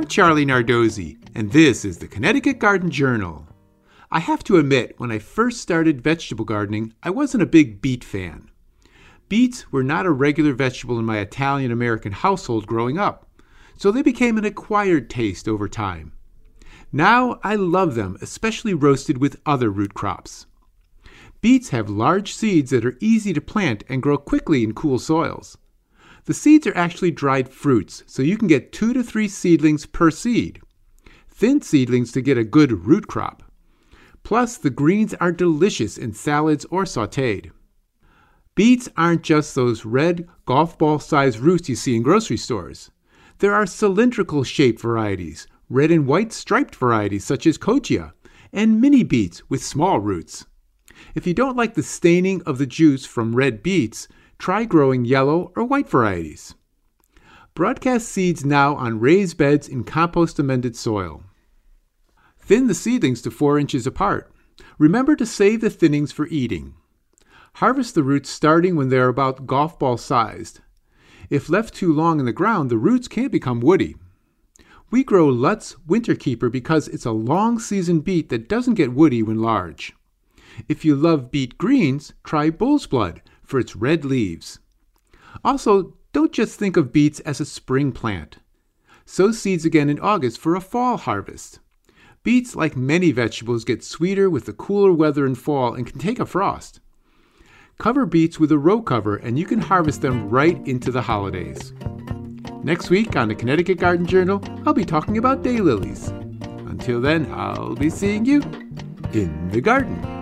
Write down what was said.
I'm Charlie Nardozzi, and this is the Connecticut Garden Journal. I have to admit, when I first started vegetable gardening, I wasn't a big beet fan. Beets were not a regular vegetable in my Italian American household growing up, so they became an acquired taste over time. Now I love them, especially roasted with other root crops. Beets have large seeds that are easy to plant and grow quickly in cool soils. The seeds are actually dried fruits, so you can get two to three seedlings per seed. Thin seedlings to get a good root crop. Plus, the greens are delicious in salads or sauteed. Beets aren't just those red, golf ball sized roots you see in grocery stores. There are cylindrical shaped varieties, red and white striped varieties such as Chioggia, and mini beets with small roots. If you don't like the staining of the juice from red beets, try growing yellow or white varieties. Broadcast seeds now on raised beds in compost amended soil. Thin the seedlings to 4 inches apart. Remember to save the thinnings for eating. Harvest the roots starting when they are about golf ball sized. If left too long in the ground, the roots can become woody. We grow Lutz Winterkeeper because it's a long season beet that doesn't get woody when large. If you love beet greens, try Bull's Blood for its red leaves. Also, don't just think of beets as a spring plant. Sow seeds again in August for a fall harvest. Beets, like many vegetables, get sweeter with the cooler weather in fall and can take a frost. Cover beets with a row cover and you can harvest them right into the holidays. Next week on the Connecticut Garden Journal, I'll be talking about daylilies. Until then, I'll be seeing you in the garden.